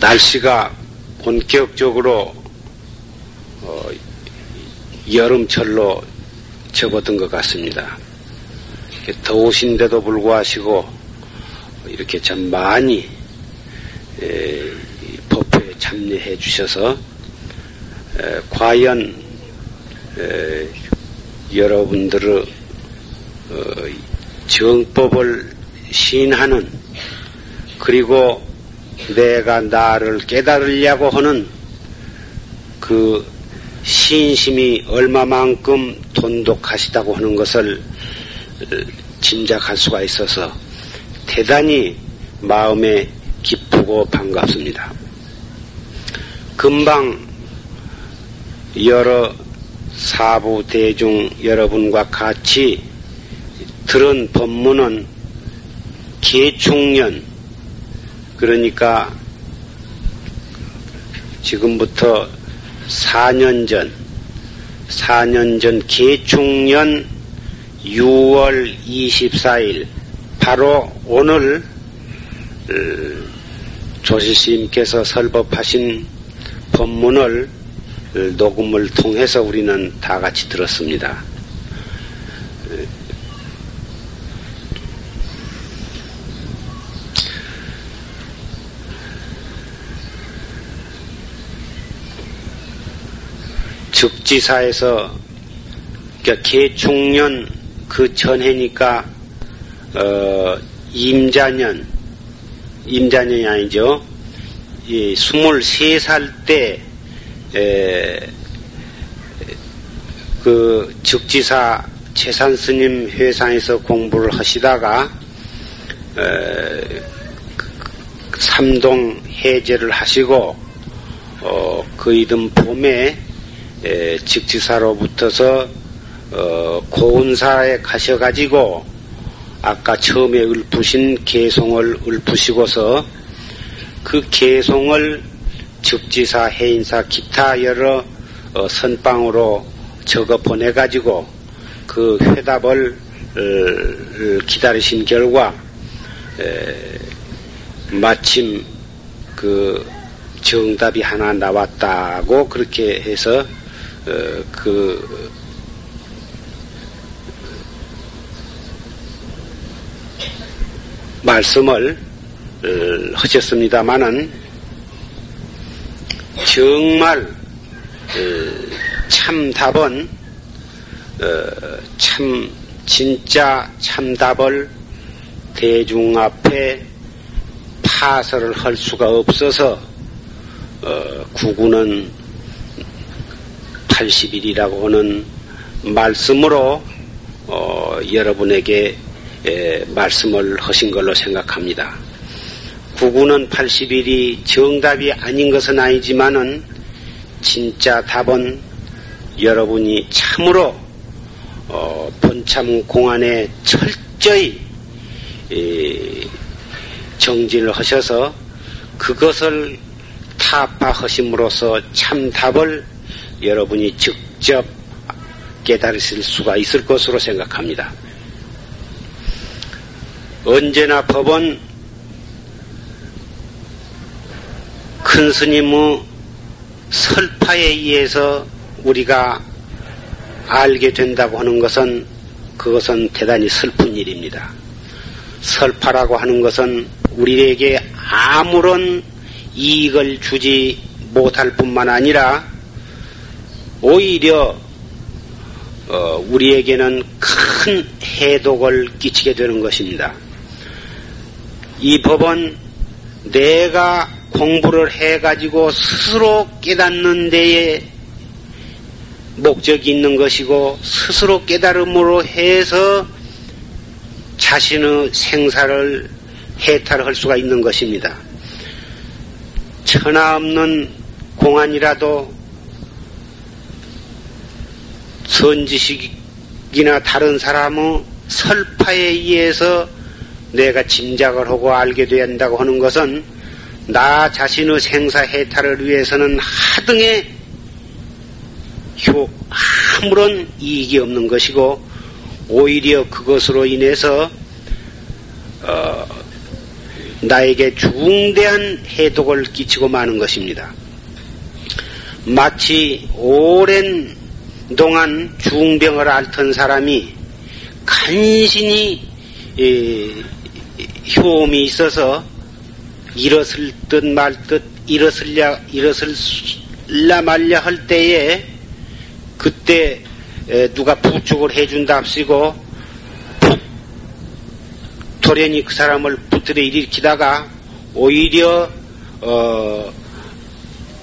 날씨가 본격적으로 어, 여름철로 접어든 것 같습니다. 더우신데도 불구하고 이렇게 참 많이 법회에 참여해 주셔서 과연 여러분들의 어, 정법을 시인하는 그리고 내가 나를 깨달으려고 하는 그 신심이 얼마만큼 돈독하시다고 하는 것을 짐작할 수가 있어서 대단히 마음에 기쁘고 반갑습니다. 금방 여러 사부 대중 여러분과 같이 들은 법문은 개충년 그러니까 지금부터 4년 전 4년 전 개충년 6월 24일 바로 오늘 어, 조실스님께서 설법하신 법문을 녹음을 통해서 우리는 다 같이 들었습니다. 즉지사에서 그러니까 개충년 그 전해니까 어, 임자년 임자년이 아니죠. 이 23살 때 에, 그 즉지사 최산 스님 회상에서 공부를 하시다가 에, 삼동 해제를 하시고 어, 그 이듬 봄에 에, 직지사로부터서 어, 고운사에 가셔가지고 아까 처음에 읊으신 개송을 읊으시고서 그 개송을 즉지사, 해인사, 기타 여러 어, 선방으로 적어 보내가지고 그 회답을 어, 기다리신 결과 에, 마침 그 정답이 하나 나왔다고 그렇게 해서 어, 그 말씀을 어, 하셨습니다마는 정말 어, 참답은 참 진짜 참 답을 대중 앞에 파설을 할 수가 없어서 구구는 80일이라고 하는 말씀으로 어, 여러분에게 에, 말씀을 하신 걸로 생각합니다. 구구는 80일이 정답이 아닌 것은 아니지만은 진짜 답은 여러분이 참으로 어, 본참 공안에 철저히 에, 정진을 하셔서 그것을 타파하심으로써 참 답을 여러분이 직접 깨달으실 수가 있을 것으로 생각합니다. 언제나 법은 큰 스님의 설파에 의해서 우리가 알게 된다고 하는 것은 그것은 대단히 슬픈 일입니다. 설파라고 하는 것은 우리에게 아무런 이익을 주지 못할 뿐만 아니라 오히려 어, 우리에게는 큰 해독을 끼치게 되는 것입니다. 이 법은 내가 공부를 해가지고 스스로 깨닫는 데에 목적이 있는 것이고 스스로 깨달음으로 해서 자신의 생사를 해탈할 수가 있는 것입니다. 천하 없는 공안이라도 선지식이나 다른 사람의 설파에 의해서 내가 짐작을 하고 알게 된다고 하는 것은 나 자신의 생사 해탈을 위해서는 하등의 효, 아무런 이익이 없는 것이고 오히려 그것으로 인해서 어, 나에게 중대한 해독을 끼치고 마는 것입니다. 마치 오랜 동안 중병을 앓던 사람이 간신히 효험이 있어서 일었을 듯 말듯 일었을랴 일었을라 말랴 할 때에 그때 누가 부축을 해준답시고 푹 돌연히 그 사람을 붙들어 일으키다가 오히려 어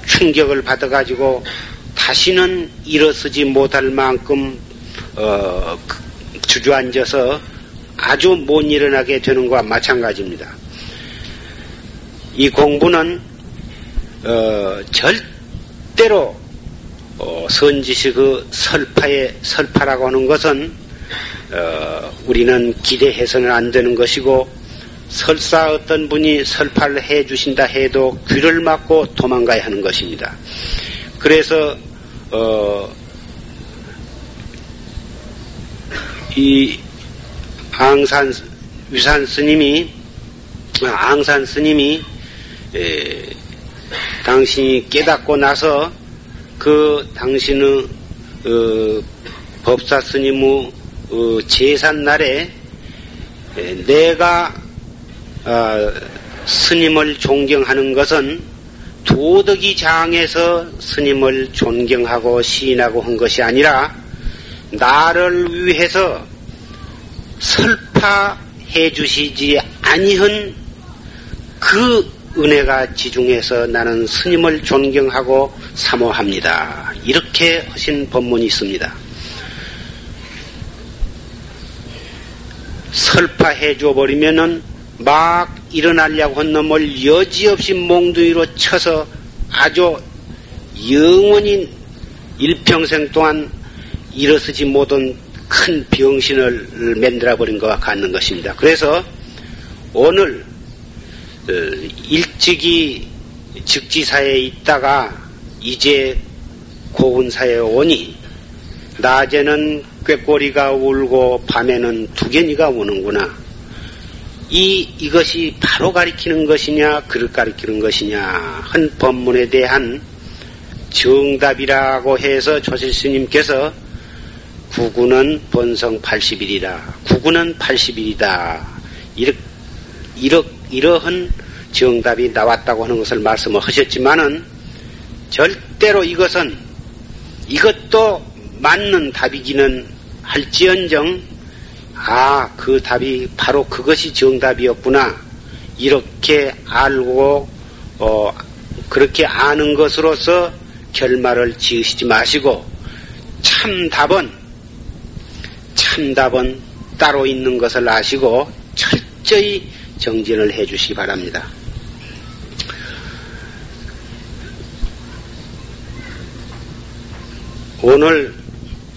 충격을 받아가지고 다시는 일어서지 못할 만큼 어, 그 주저앉아서 아주 못 일어나게 되는 것과 마찬가지입니다. 이 공부는 어, 절대로 어, 선지식 그 설파의 설파라고 하는 것은 어, 우리는 기대해서는 안 되는 것이고 설사 어떤 분이 설파를 해 주신다 해도 귀를 막고 도망가야 하는 것입니다. 그래서 어, 이 앙산 위산 스님이 아, 앙산 스님이 에, 당신이 깨닫고 나서 그 당신의 어, 법사 스님의 어, 제산 날에 에, 내가 어, 스님을 존경하는 것은 도덕이 장에서 스님을 존경하고 시인하고 한 것이 아니라 나를 위해서 설파해 주시지 아니한 그 은혜가 지중해서 나는 스님을 존경하고 사모합니다. 이렇게 하신 법문이 있습니다. 설파해 줘버리면은 막 일어나려고 한 놈을 여지없이 몽둥이로 쳐서 아주 영원히 일평생 동안 일어서지 못한 큰 병신을 만들어 버린 것과 같는 것입니다. 그래서 오늘 어, 일찍이 즉지사에 있다가 이제 고운사에 오니 낮에는 꾀꼬리가 울고 밤에는 두견이가 우는구나. 이 이것이 바로 가리키는 것이냐 그를 가리키는 것이냐. 한 법문에 대한 정답이라고 해서 조실 스님께서 구구는 본성 80일이라 구구는 80일이다. 이러, 이러, 이러한 정답이 나왔다고 하는 것을 말씀을 하셨지만은 절대로 이것은 이것도 맞는 답이기는 할지언정 아, 그 답이 바로 그것이 정답이었구나. 이렇게 알고, 어, 그렇게 아는 것으로서 결말을 지으시지 마시고, 참답은, 참답은 따로 있는 것을 아시고, 철저히 정진을 해 주시기 바랍니다. 오늘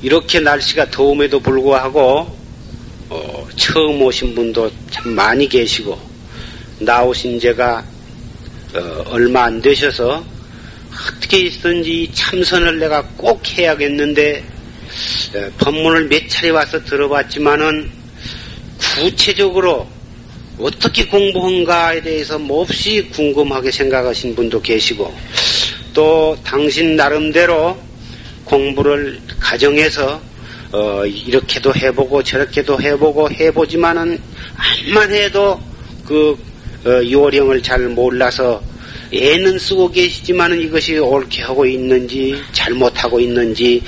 이렇게 날씨가 더움에도 불구하고 어, 처음 오신 분도 참 많이 계시고 나오신 제가 어, 얼마 안 되셔서 어떻게 있든지 참선을 내가 꼭 해야겠는데 어, 법문을 몇 차례 와서 들어봤지만은 구체적으로 어떻게 공부한가에 대해서 몹시 궁금하게 생각하신 분도 계시고 또 당신 나름대로 공부를 가정해서 어, 이렇게도 해보고 저렇게도 해보고 해보지만은 암만 해도 그 어, 요령을 잘 몰라서 애는 쓰고 계시지만은 이것이 옳게 하고 있는지 잘못하고 있는지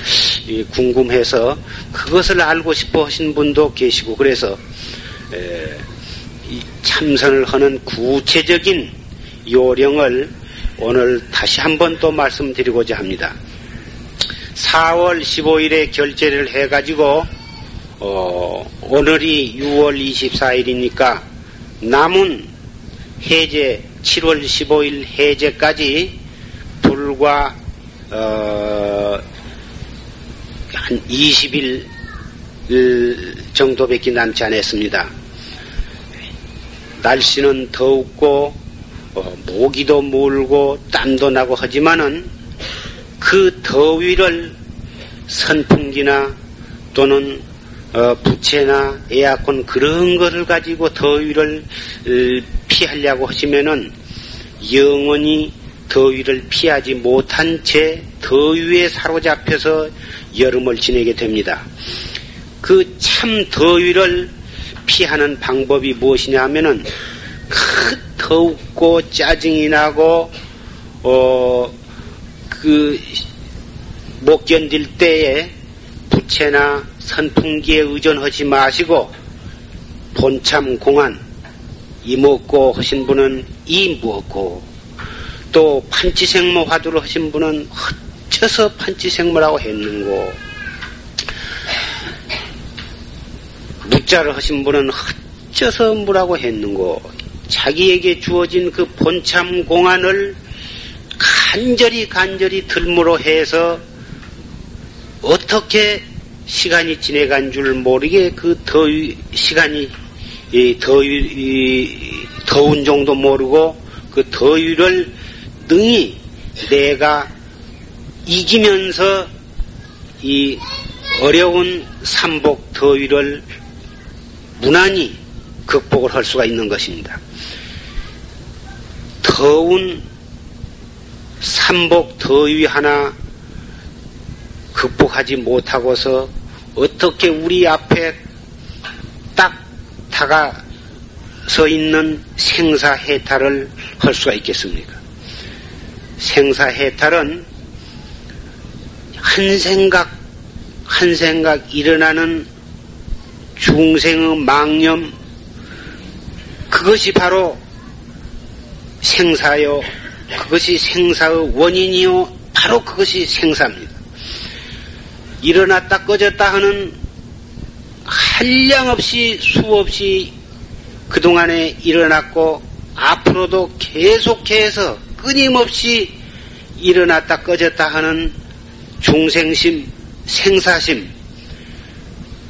궁금해서 그것을 알고 싶어 하신 분도 계시고 그래서 에, 참선을 하는 구체적인 요령을 오늘 다시 한번 또 말씀드리고자 합니다. 4월 15일에 결제를 해가지고 어, 오늘이 6월 24일이니까 남은 해제 7월 15일 해제까지 불과 어, 한 20일 정도밖에 남지 않았습니다. 날씨는 더웠고 어, 모기도 물고 땀도 나고 하지만은 그 더위를 선풍기나 또는 어, 부채나 에어컨 그런 것을 가지고 더위를 어, 피하려고 하시면은 영원히 더위를 피하지 못한 채 더위에 사로잡혀서 여름을 지내게 됩니다. 그 참 더위를 피하는 방법이 무엇이냐 하면은 그 더욱고 짜증이 나고 어 그 못 견딜 때에 부채나 선풍기에 의존하지 마시고 본참 공안 이먹고 하신 분은 이먹고 또 판치생모 화두를 하신 분은 헛쳐서 판치생모라고 했는고. 무자를 하신 분은 헛쳐서 무라고 했는고. 자기에게 주어진 그 본참 공안을 간절히 간절히 들무로 해서 어떻게 시간이 지내간 줄 모르게 그 더위 시간이 이 더위 이 더운 정도 모르고 그 더위를 능히 내가 이기면서 이 어려운 삼복 더위를 무난히 극복을 할 수가 있는 것입니다. 더운 삼복 더위 하나 극복하지 못하고서 어떻게 우리 앞에 딱 다가서 있는 생사해탈을 할 수가 있겠습니까? 생사해탈은 한 생각, 한 생각 일어나는 중생의 망념, 그것이 바로 생사요, 그것이 생사의 원인이요, 바로 그것이 생사입니다. 일어났다 꺼졌다 하는 한량 없이 수없이 그동안에 일어났고 앞으로도 계속해서 끊임없이 일어났다 꺼졌다 하는 중생심, 생사심,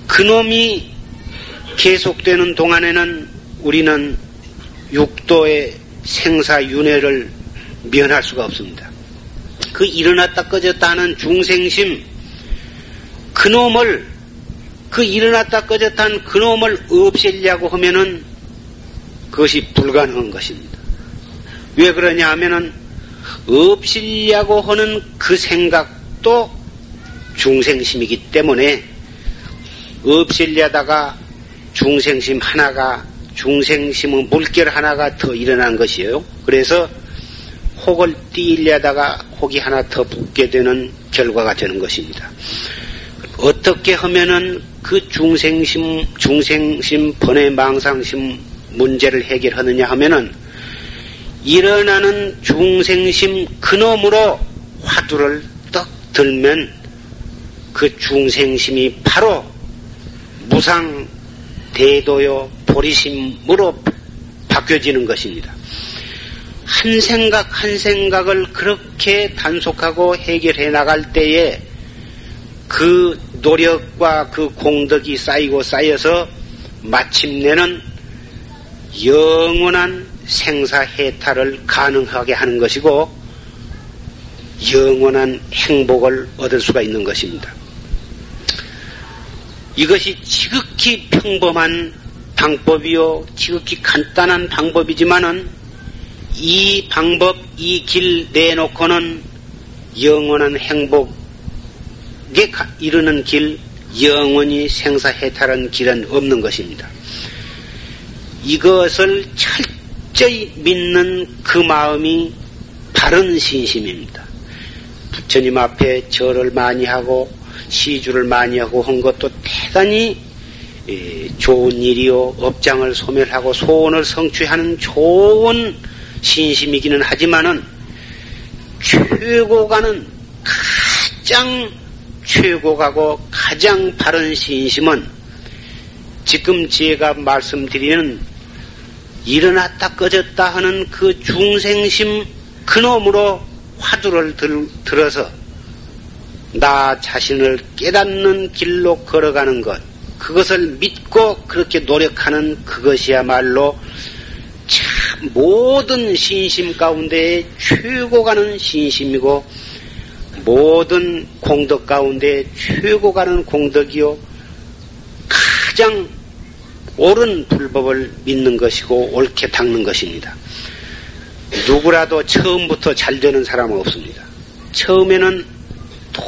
그놈이 계속되는 동안에는 우리는 육도의 생사윤회를 면할 수가 없습니다. 그 일어났다 꺼졌다 하는 중생심, 그놈을, 그 일어났다 꺼졌다 한 그놈을 없애려고 하면은 그것이 불가능한 것입니다. 왜 그러냐 하면은 없애려고 하는 그 생각도 중생심이기 때문에 없애려다가 중생심 하나가 중생심의 물결 하나가 더 일어난 것이에요. 그래서 혹을 띄려다가 혹이 하나 더 붙게 되는 결과가 되는 것입니다. 어떻게 하면은 그 중생심, 중생심, 번외 망상심 문제를 해결하느냐 하면은 일어나는 중생심 그놈으로 화두를 떡 들면 그 중생심이 바로 무상 대도요 보리심으로 바뀌어지는 것입니다. 한 생각 한 생각을 그렇게 단속하고 해결해 나갈 때에 그 노력과 그 공덕이 쌓이고 쌓여서 마침내는 영원한 생사해탈을 가능하게 하는 것이고 영원한 행복을 얻을 수가 있는 것입니다. 이것이 지극히 평범한 방법이요, 지극히 간단한 방법이지만은 이 방법, 이 길 내놓고는 영원한 행복에 이르는 길, 영원히 생사해탈한 길은 없는 것입니다. 이것을 철저히 믿는 그 마음이 바른 신심입니다. 부처님 앞에 절을 많이 하고 시주를 많이 하고 한 것도 대단히 좋은 일이요. 업장을 소멸하고 소원을 성취하는 좋은 신심이기는 하지만은 최고가는 가장 최고가고 가장 바른 신심은 지금 제가 말씀드리는 일어났다 꺼졌다 하는 그 중생심 그놈으로 화두를 들, 들어서 나 자신을 깨닫는 길로 걸어가는 것, 그것을 믿고 그렇게 노력하는 그것이야말로 참 모든 신심 가운데 최고 가는 신심이고 모든 공덕 가운데 최고 가는 공덕이요 가장 옳은 불법을 믿는 것이고 옳게 닦는 것입니다. 누구라도 처음부터 잘 되는 사람은 없습니다. 처음에는 또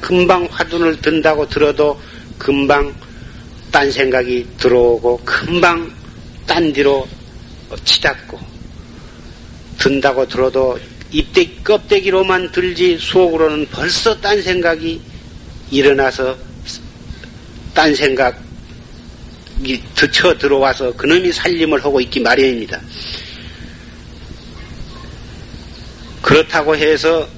금방 화두를 든다고 들어도 금방 딴 생각이 들어오고 금방 딴 뒤로 치닫고 든다고 들어도 입대 껍데기로만 들지 속으로는 벌써 딴 생각이 일어나서 딴 생각이 드쳐 들어와서 그놈이 살림을 하고 있기 마련입니다. 그렇다고 해서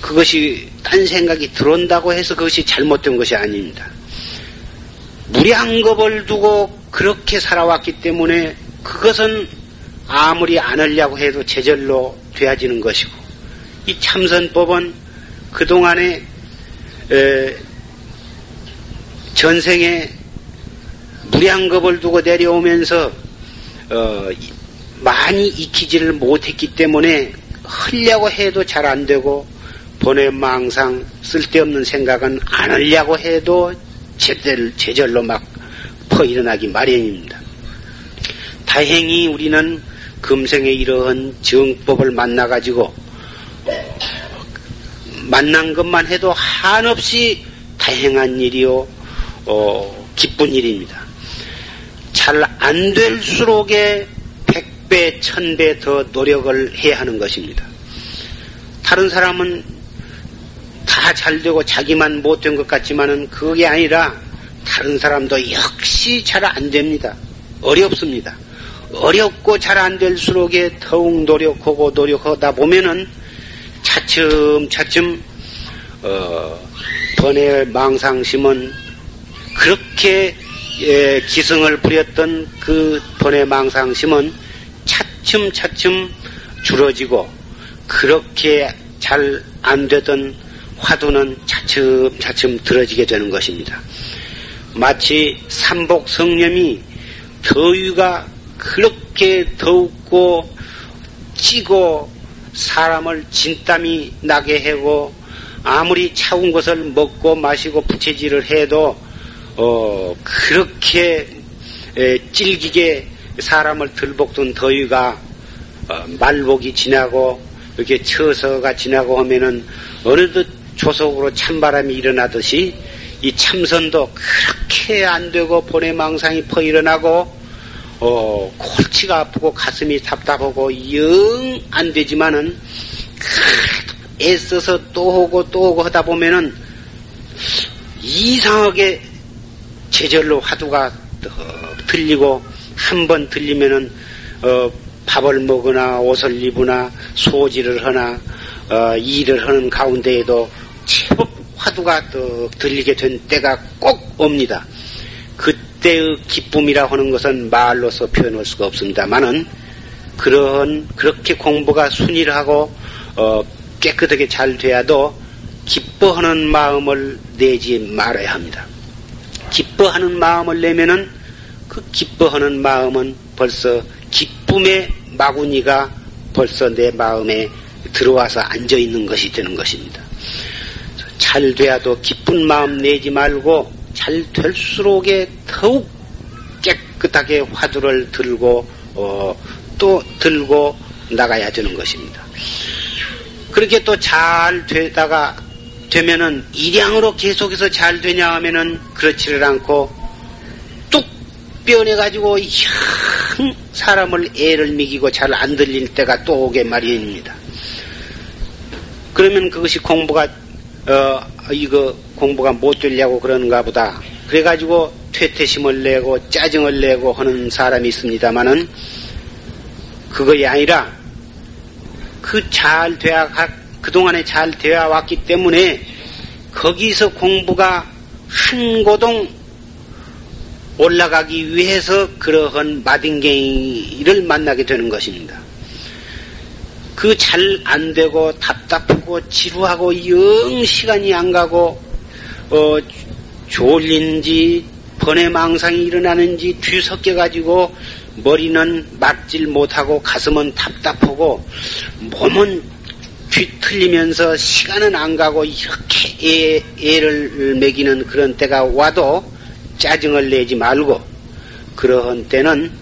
그것이 딴 생각이 들어온다고 해서 그것이 잘못된 것이 아닙니다. 무량겁을 두고 그렇게 살아왔기 때문에 그것은 아무리 안 하려고 해도 제절로 되어지는 것이고 이 참선법은 그동안에 전생에 무량겁을 두고 내려오면서 어, 많이 익히지를 못했기 때문에 하려고 해도 잘 안 되고 번외 망상 쓸데없는 생각은 안 하려고 해도 제절, 제절로 막 퍼 일어나기 마련입니다. 다행히 우리는 금생에 이러한 정법을 만나가지고 만난 것만 해도 한없이 다행한 일이요, 어, 기쁜 일입니다. 잘 안 될수록에 백배, 천배 더 노력을 해야 하는 것입니다. 다른 사람은 다 잘 되고 자기만 못된 것 같지만은 그게 아니라 다른 사람도 역시 잘 안 됩니다. 어렵습니다. 어렵고 잘 안 될수록에 더욱 노력하고 노력하다 보면은 차츰 차츰 어, 번외 망상심은 그렇게 예, 기승을 부렸던 그 번외 망상심은 차츰 차츰 줄어지고 그렇게 잘 안 되던 화두는 차츰차츰 들어지게 되는 것입니다. 마치 삼복 성념이 더위가 그렇게 더웠고 찌고 사람을 진땀이 나게 하고 아무리 차운 것을 먹고 마시고 부채질을 해도 어 그렇게 에, 찔기게 사람을 들볶던 더위가 어, 말복이 지나고 이렇게 처서가 지나고 하면은 어느덧 조속으로 찬바람이 일어나듯이 이 참선도 그렇게 안 되고 본의망상이 퍼 일어나고 어, 골치가 아프고 가슴이 답답하고 영 안 되지만은 애써서 또 오고 또 오고 하다 보면은 이상하게 제절로 화두가 들리고 한 번 들리면은 어, 밥을 먹으나 옷을 입으나 소지를 하나 어, 일을 하는 가운데에도 제법 화두가 또 들리게 된 때가 꼭 옵니다. 그때의 기쁨이라 하는 것은 말로서 표현할 수가 없습니다만은 그런 그렇게 공부가 순일하고 어, 깨끗하게 잘 돼야도 기뻐하는 마음을 내지 말아야 합니다. 기뻐하는 마음을 내면은 그 기뻐하는 마음은 벌써 기쁨의 마구니가 벌써 내 마음에 들어와서 앉아 있는 것이 되는 것입니다. 잘 돼야도 기쁜 마음 내지 말고 잘 될수록에 더욱 깨끗하게 화두를 들고 어, 또 들고 나가야 되는 것입니다. 그렇게 또 잘 되다가 되면은 일양으로 계속해서 잘 되냐 하면은 그렇지를 않고 뚝 변해가지고 영 사람을 애를 미기고 잘 안 들릴 때가 또 오게 마련입니다. 그러면 그것이 공부가 어, 이거 공부가 못 되려고 그러는가 보다. 그래가지고 퇴퇴심을 내고 짜증을 내고 하는 사람이 있습니다만은 그것이 아니라 그 잘 되어, 그동안에 잘 되어 왔기 때문에 거기서 공부가 한 고동 올라가기 위해서 그러한 마딩갱이를 만나게 되는 것입니다. 그 잘 안 되고 답답하고 지루하고 영 시간이 안 가고 어 졸린지 번외망상이 일어나는지 뒤섞여 가지고 머리는 막질 못하고 가슴은 답답하고 몸은 뒤틀리면서 시간은 안 가고 이렇게 애, 애를 먹이는 그런 때가 와도 짜증을 내지 말고 그러한 때는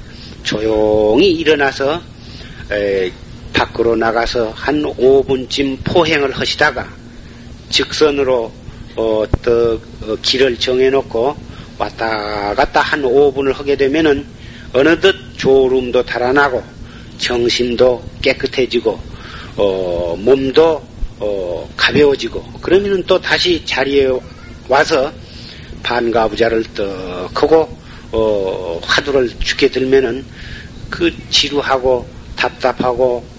조용히 일어나서 에, 밖으로 나가서 한 5분쯤 포행을 하시다가 직선으로 어, 또 어, 길을 정해놓고 왔다 갔다 한 5분을 하게 되면은 어느덧 졸음도 달아나고 정신도 깨끗해지고 어, 몸도 어, 가벼워지고 그러면은 또 다시 자리에 와서 반가부자를 떡 하고 어, 화두를 죽게 들면은 그 지루하고 답답하고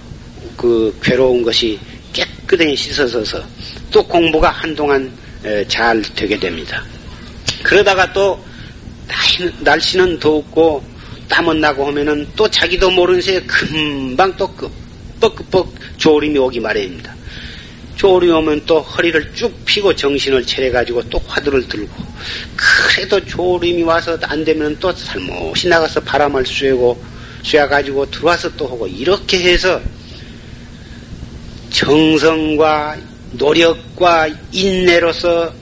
그 괴로운 것이 깨끗하게 씻어져서 또 공부가 한동안 잘 되게 됩니다. 그러다가 또 날씨는 덥고 땀은 나고 하면은 또 자기도 모르는 새에 금방 또 끄뻑끄뻑 졸음이 오기 마련입니다. 졸음이 오면 또 허리를 쭉 펴고 정신을 차려가지고 또 화두를 들고 그래도 졸음이 와서 안 되면 또 살못이 나가서 바람을 쐬고 쐬가지고 들어와서 또 하고 이렇게 해서 정성과 노력과 인내로서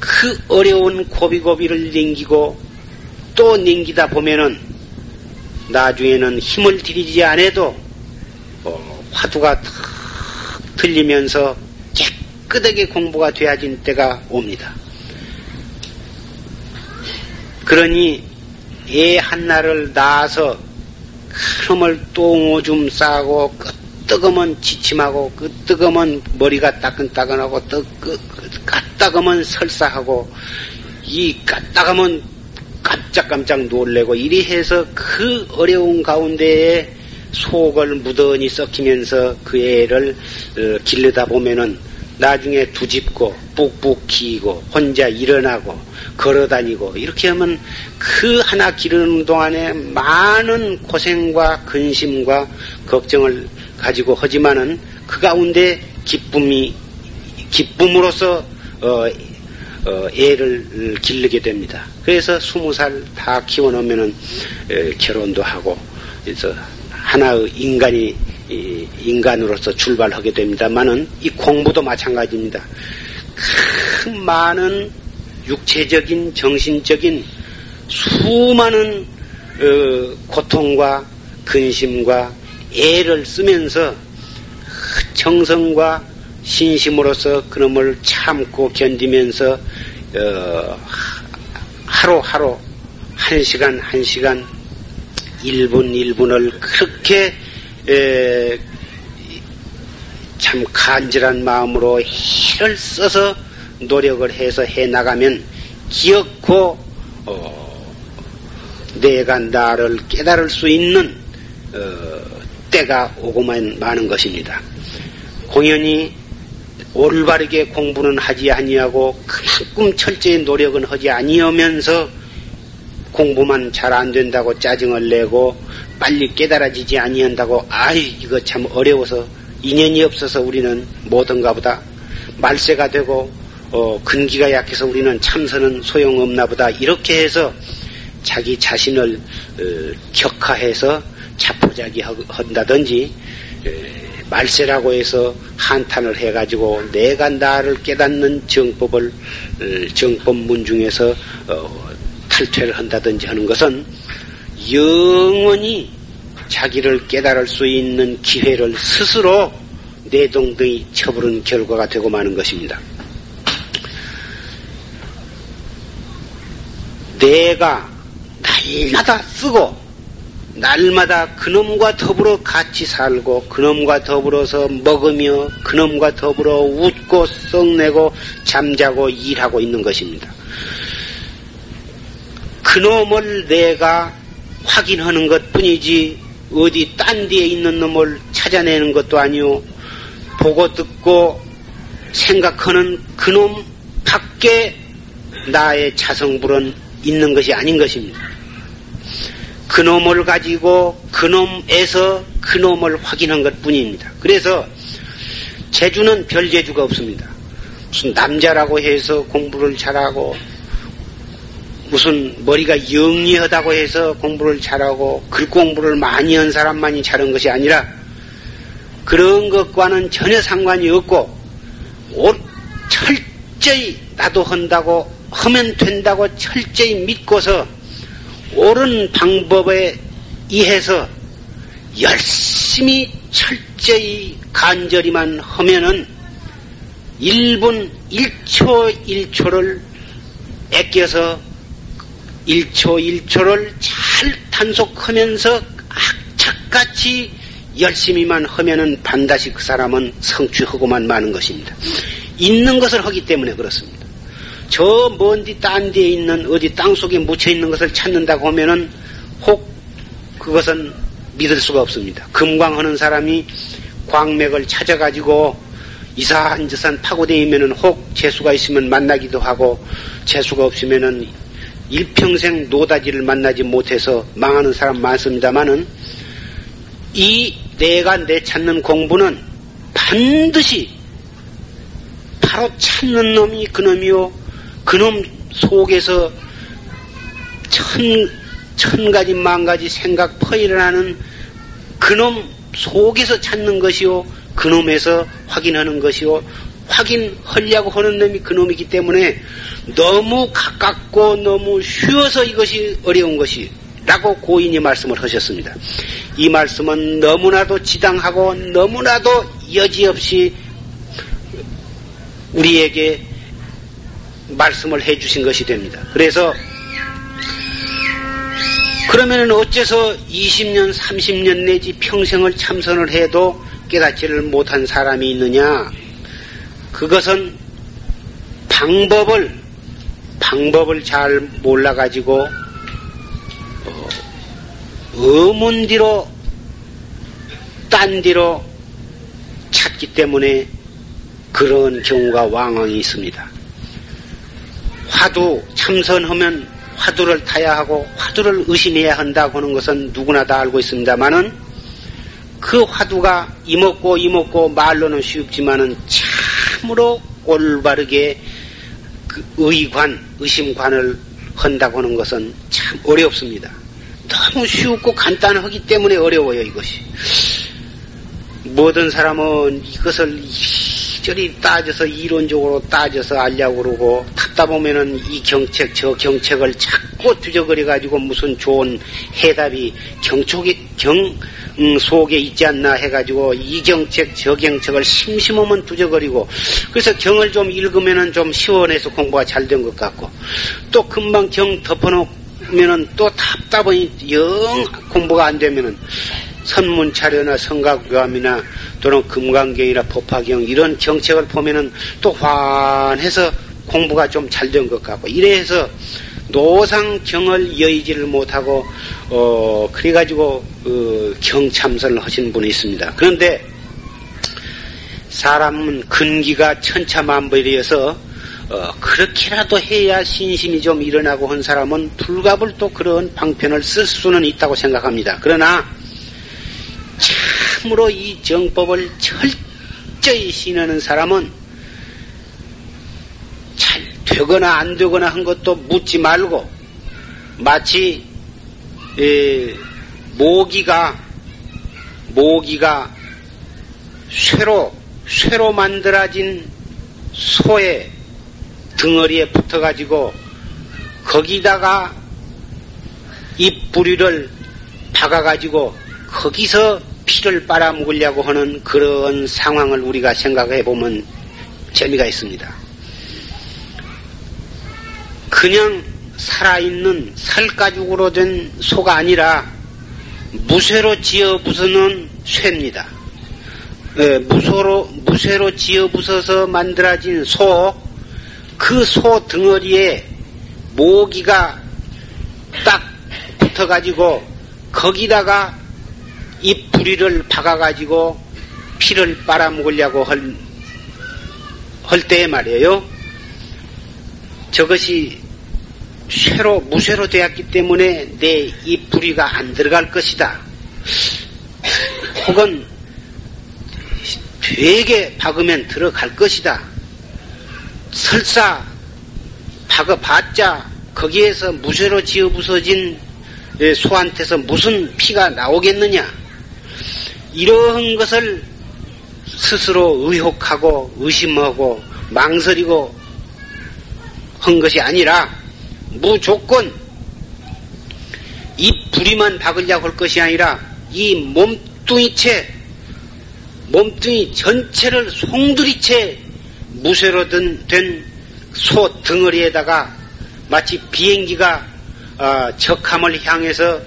그 어려운 고비고비를 넘기고 또 넘기다 보면은 나중에는 힘을 들이지 않아도 어, 화두가 탁 들리면서 깨끗하게 공부가 되어진 때가 옵니다. 그러니 애 한나를 낳아서 그놈을 똥오줌 싸고 뜨거면 지침하고 그 뜨거면 머리가 따끈따끈하고 뜨, 그, 그, 까따그면 설사하고 이 까따그면 깜짝깜짝 놀래고 이리 해서 그 어려운 가운데에 속을 무던히 썩히면서 그 애를 어, 길르다 보면은 나중에 두집고 뿍뿍 키고 혼자 일어나고 걸어다니고 이렇게 하면 그 하나 기르는 동안에 많은 고생과 근심과 걱정을 가지고 하지만은 그 가운데 기쁨이 기쁨으로써 어, 어, 애를 기르게 됩니다. 그래서 스무 살 다 키워놓으면은 에, 결혼도 하고 그래서 하나의 인간이 이, 인간으로서 출발하게 됩니다만은 이 공부도 마찬가지입니다. 큰 많은 육체적인 정신적인 수많은 어, 고통과 근심과 애를 쓰면서 정성과 신심으로서 그놈을 참고 견디면서 어, 하루하루 한 시간 한 시간 1분 1분을 그렇게 에, 참 간절한 마음으로 해를 써서 노력을 해서 해 나가면 기억코 어, 내가 나를 깨달을 수 있는 어, 때가 오고만 마는 것입니다. 공연히 올바르게 공부는 하지 아니하고 그만큼 철저히 노력은 하지 아니하면서 공부만 잘 안 된다고 짜증을 내고 빨리 깨달아지지 아니한다고 아이 이거 참 어려워서 인연이 없어서 우리는 뭐든가 보다 말세가 되고 어, 근기가 약해서 우리는 참선은 소용없나 보다 이렇게 해서 자기 자신을 어, 격하해서 자포자기 한다든지 말세라고 해서 한탄을 해가지고 내가 나를 깨닫는 정법을 어, 정법문 중에서 어, 탈퇴를 한다든지 하는 것은 영원히 자기를 깨달을 수 있는 기회를 스스로 내동등이 쳐부른 결과가 되고 마는 것입니다. 내가 날마다 쓰고 날마다 그놈과 더불어 같이 살고 그놈과 더불어서 먹으며 그놈과 더불어 웃고 썩내고 잠자고 일하고 있는 것입니다. 그놈을 내가 확인하는 것 뿐이지 어디 딴 데에 있는 놈을 찾아내는 것도 아니오 보고 듣고 생각하는 그놈 밖에 나의 자성불은 있는 것이 아닌 것입니다. 그놈을 가지고 그놈에서 그놈을 확인한 것 뿐입니다. 그래서 재주는 별 재주가 없습니다. 무슨 남자라고 해서 공부를 잘하고 무슨 머리가 영리하다고 해서 공부를 잘하고 글 공부를 많이 한 사람만이 잘한 것이 아니라 그런 것과는 전혀 상관이 없고 철저히 나도 한다고 하면 된다고 철저히 믿고서 옳은 방법에 의해서 열심히 철저히 간절히만 하면은 1분 1초 1초를 아껴서 1초 1초를 잘 단속하면서 악착같이 열심히만 하면은 반드시 그 사람은 성취하고만 마는 것입니다. 있는 것을 하기 때문에 그렇습니다. 저 먼디 딴 데에 있는 어디 땅 속에 묻혀 있는 것을 찾는다고 하면은 혹 그것은 믿을 수가 없습니다. 금광하는 사람이 광맥을 찾아가지고 이산 저산 파고다니면은 혹 재수가 있으면 만나기도 하고 재수가 없으면은 일평생 노다지를 만나지 못해서 망하는 사람 많습니다만은 이 내가 내 찾는 공부는 반드시 바로 찾는 놈이 그놈이요. 그놈 속에서 천, 천 가지, 만 가지 생각 퍼 일어나는 그놈 속에서 찾는 것이요. 그놈에서 확인하는 것이요. 확인하려고 하는 놈이 그놈이기 때문에 너무 가깝고 너무 쉬워서 이것이 어려운 것이 라고 고인이 말씀을 하셨습니다. 이 말씀은 너무나도 지당하고 너무나도 여지없이 우리에게 말씀을 해 주신 것이 됩니다. 그래서 그러면 어째서 20년, 30년 내지 평생을 참선을 해도 깨닫지를 못한 사람이 있느냐? 그것은 방법을, 방법을 잘 몰라가지고, 어, 의문 뒤로, 딴 뒤로 찾기 때문에 그런 경우가 왕왕이 있습니다. 화두 참선하면 화두를 타야 하고 화두를 의심해야 한다고 하는 것은 누구나 다 알고 있습니다만은 그 화두가 이먹고 이먹고 말로는 쉽지만은 참으로 올바르게 그 의관, 의심관을 한다고 하는 것은 참 어렵습니다. 너무 쉽고 간단하기 때문에 어려워요, 이것이. 모든 사람은 이것을 이리저리 따져서 이론적으로 따져서 알려고 그러고 듣다 보면은 이 경책 저 경책을 자꾸 뒤적거려 가지고 무슨 좋은 해답이 경촉이 경 음, 속에 있지 않나 해가지고 이 경책 저 경책을 심심하면 두저거리고 그래서 경을 좀 읽으면은 좀 시원해서 공부가 잘 된 것 같고 또 금방 경 덮어놓으면은 또 답답하니 영 공부가 안 되면은 선문차려나 성각교함이나 또는 금강경이나 법화경 이런 정책을 보면은 또 환해서 공부가 좀 잘 된 것 같고 이래서 노상경을 여의지를 못하고 어 그래가지고 어, 경참선을 하신 분이 있습니다. 그런데 사람은 근기가 천차만별이어서 어, 그렇게라도 해야 신심이 좀 일어나고 한 사람은 불갑을 또 그런 방편을 쓸 수는 있다고 생각합니다. 그러나 참으로 이 정법을 철저히 신하는 사람은 잘 되거나 안 되거나 한 것도 묻지 말고 마치 에, 모기가 모기가 쇠로 쇠로 만들어진 소의 덩어리에 붙어가지고 거기다가 잎 뿌리를 박아가지고 거기서 피를 빨아먹으려고 하는 그런 상황을 우리가 생각해 보면 재미가 있습니다. 그냥 살아있는 살가죽으로 된 소가 아니라 무쇠로 지어 부수는 쇠입니다. 예, 무소로, 무쇠로 지어 부숴서 만들어진 소, 그 소 덩어리에 모기가 딱 붙어가지고 거기다가 이 뿌리를 박아가지고 피를 빨아먹으려고 할, 할 때에 말이에요. 저것이 쇠로, 무쇠로 되었기 때문에 내이 뿌리가 안 들어갈 것이다. 혹은 되게 박으면 들어갈 것이다. 설사 박아봤자 거기에서 무쇠로 지어 부서진 소한테서 무슨 피가 나오겠느냐? 이러한 것을 스스로 의혹하고 의심하고 망설이고 한 것이 아니라 무조건 이 부리만 박으려고 할 것이 아니라 이 몸뚱이체 몸뚱이 전체를 송두리째 무쇠로 된 소 덩어리에다가 마치 비행기가 어, 적함을 향해서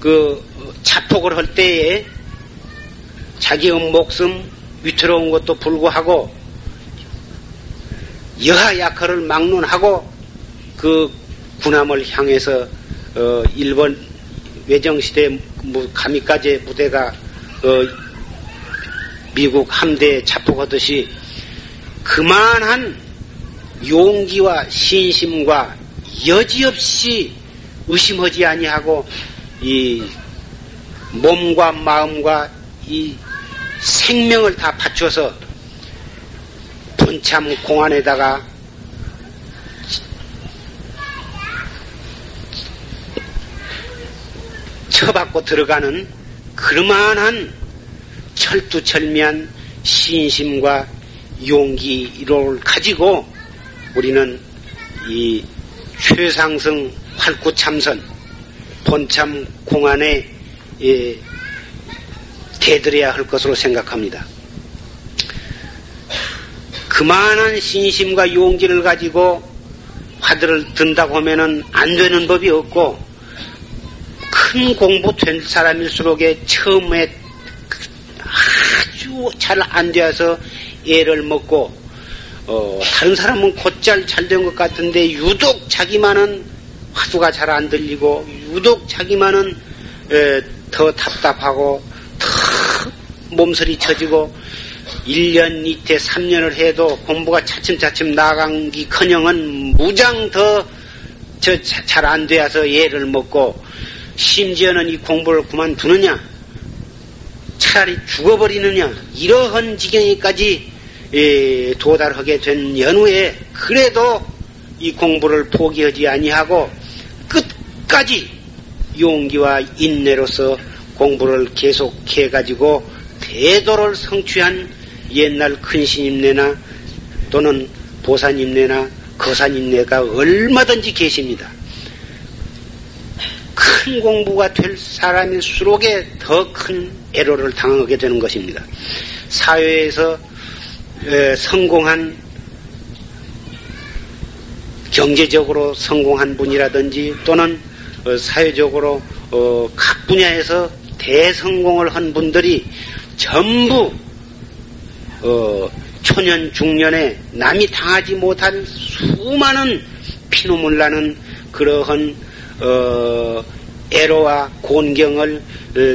그 자폭을 할 때에 자기의 목숨 위태로운 것도 불구하고 여하 약화를 막론하고 그 군함을 향해서 어, 일본 외정시대 가미까지 부대가 어, 미국 함대에 자폭하듯이 그만한 용기와 신심과 여지없이 의심하지 아니하고 이 몸과 마음과 이 생명을 다 바쳐서 분참 공안에다가 쳐받고 들어가는 그만한 철두철미한 신심과 용기를 가지고 우리는 이 최상승 활구참선 본참 공안에 예, 대들어야 할 것으로 생각합니다. 그만한 신심과 용기를 가지고 화두를 든다고 하면은 안 되는 법이 없고 큰 공부 된 사람일수록에 처음에 아주 잘 안 되어서 애를 먹고 어, 다른 사람은 곧잘 잘 된 것 같은데 유독 자기만은 화두가 잘 안 들리고 유독 자기만은 에, 더 답답하고 더 몸서리 쳐지고 1년, 이태, 3년을 해도 공부가 차츰차츰 나간기 커녕은 무장 더 잘 안 되어서 애를 먹고 심지어는 이 공부를 그만두느냐 차라리 죽어버리느냐 이러한 지경에까지 예, 도달하게 된 연후에 그래도 이 공부를 포기하지 아니하고 끝까지 용기와 인내로서 공부를 계속해 가지고 대도를 성취한 옛날 큰신임내나 또는 보산임내나 거산임내가 얼마든지 계십니다. 큰 공부가 될 사람일수록에 더 큰 애로를 당하게 되는 것입니다. 사회에서 성공한 경제적으로 성공한 분이라든지 또는 어, 사회적으로 어, 각 분야에서 대성공을 한 분들이 전부 어, 초년 중년에 남이 당하지 못한 수많은 피눈물 나는 그러한 애로와 곤경을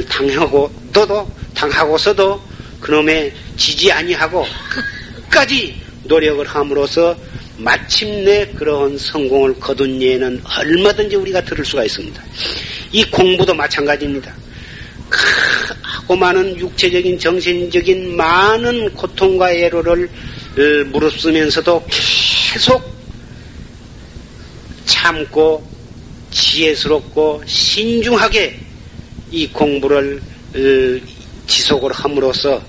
당하고 또도 당하고서도 그놈의 지지 아니하고 끝까지 노력을 함으로써 마침내 그러한 성공을 거둔 예는 얼마든지 우리가 들을 수가 있습니다. 이 공부도 마찬가지입니다. 하고 많은 육체적인 정신적인 많은 고통과 애로를 어, 무릅쓰면서도 계속 참고 지혜스럽고 신중하게 이 공부를 어, 지속을 함으로써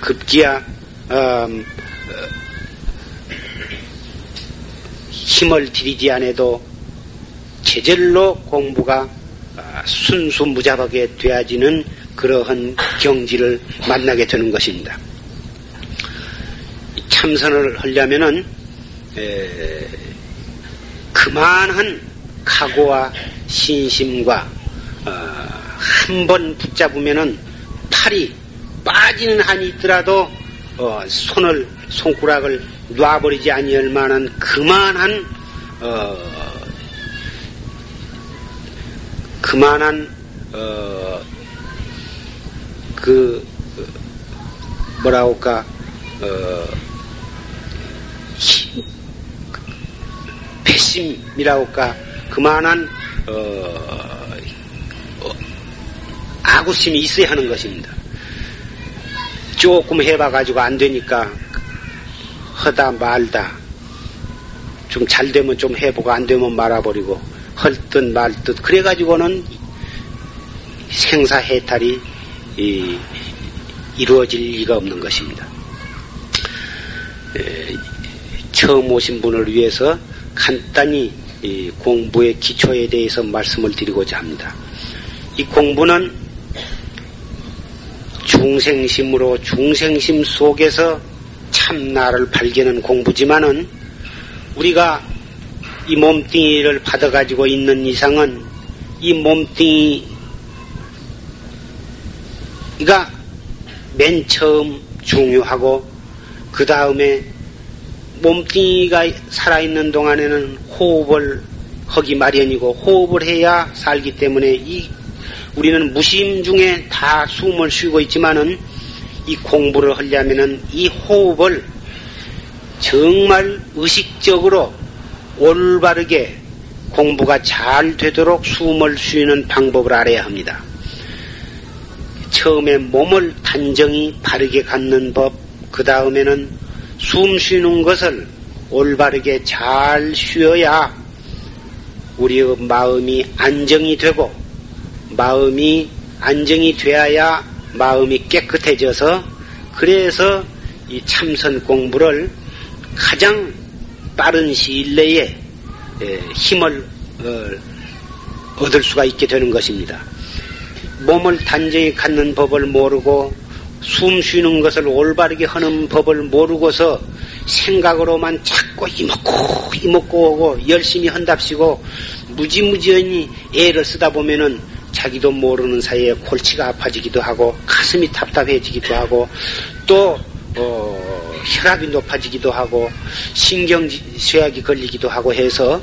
급기야 음, 힘을 들이지 않아도 제절로 공부가 아, 순수무잡하게 되어지는 그러한 경지를 만나게 되는 것입니다. 참선을 하려면은 그만한 각오와 신심과 어, 한번 붙잡으면은 팔이 빠지는 한이 있더라도 어, 손을 손가락을 놔버리지 아니할 만한 그만한 어, 그만한 어, 그 뭐라 할까 어, 배심이라 할까 그만한 어, 어, 아구심이 있어야 하는 것입니다. 조금 해봐가지고 안 되니까 허다 말다 좀 잘 되면 좀 해보고 안 되면 말아버리고 헐 듯 말 듯 그래가지고는 생사해탈이 이, 이루어질 리가 없는 것입니다. 에, 처음 오신 분을 위해서 간단히 공부의 기초에 대해서 말씀을 드리고자 합니다. 이 공부는 중생심으로 중생심 속에서 참나를 발견하는 공부지만은 우리가 이 몸뚱이를 받아가지고 있는 이상은 이 몸뚱이 가 맨 처음 중요하고 그 다음에 몸뚱이가 살아있는 동안에는 호흡을 하기 마련이고 호흡을 해야 살기 때문에 이 우리는 무심 중에 다 숨을 쉬고 있지만은 이 공부를 하려면은 이 호흡을 정말 의식적으로 올바르게 공부가 잘 되도록 숨을 쉬는 방법을 알아야 합니다. 처음에 몸을 단정히 바르게 갖는 법, 그 다음에는 숨 쉬는 것을 올바르게 잘 쉬어야 우리의 마음이 안정이 되고 마음이 안정이 되어야 마음이 깨끗해져서 그래서 이 참선 공부를 가장 빠른 시일 내에 힘을 어, 얻을 수가 있게 되는 것입니다. 몸을 단정히 갖는 법을 모르고 숨 쉬는 것을 올바르게 하는 법을 모르고서 생각으로만 자꾸 이먹고 이먹고 오고 열심히 한답시고 무지무지하니 애를 쓰다 보면은 자기도 모르는 사이에 골치가 아파지기도 하고 가슴이 답답해지기도 하고 또 어, 혈압이 높아지기도 하고 신경 쇠약이 걸리기도 하고 해서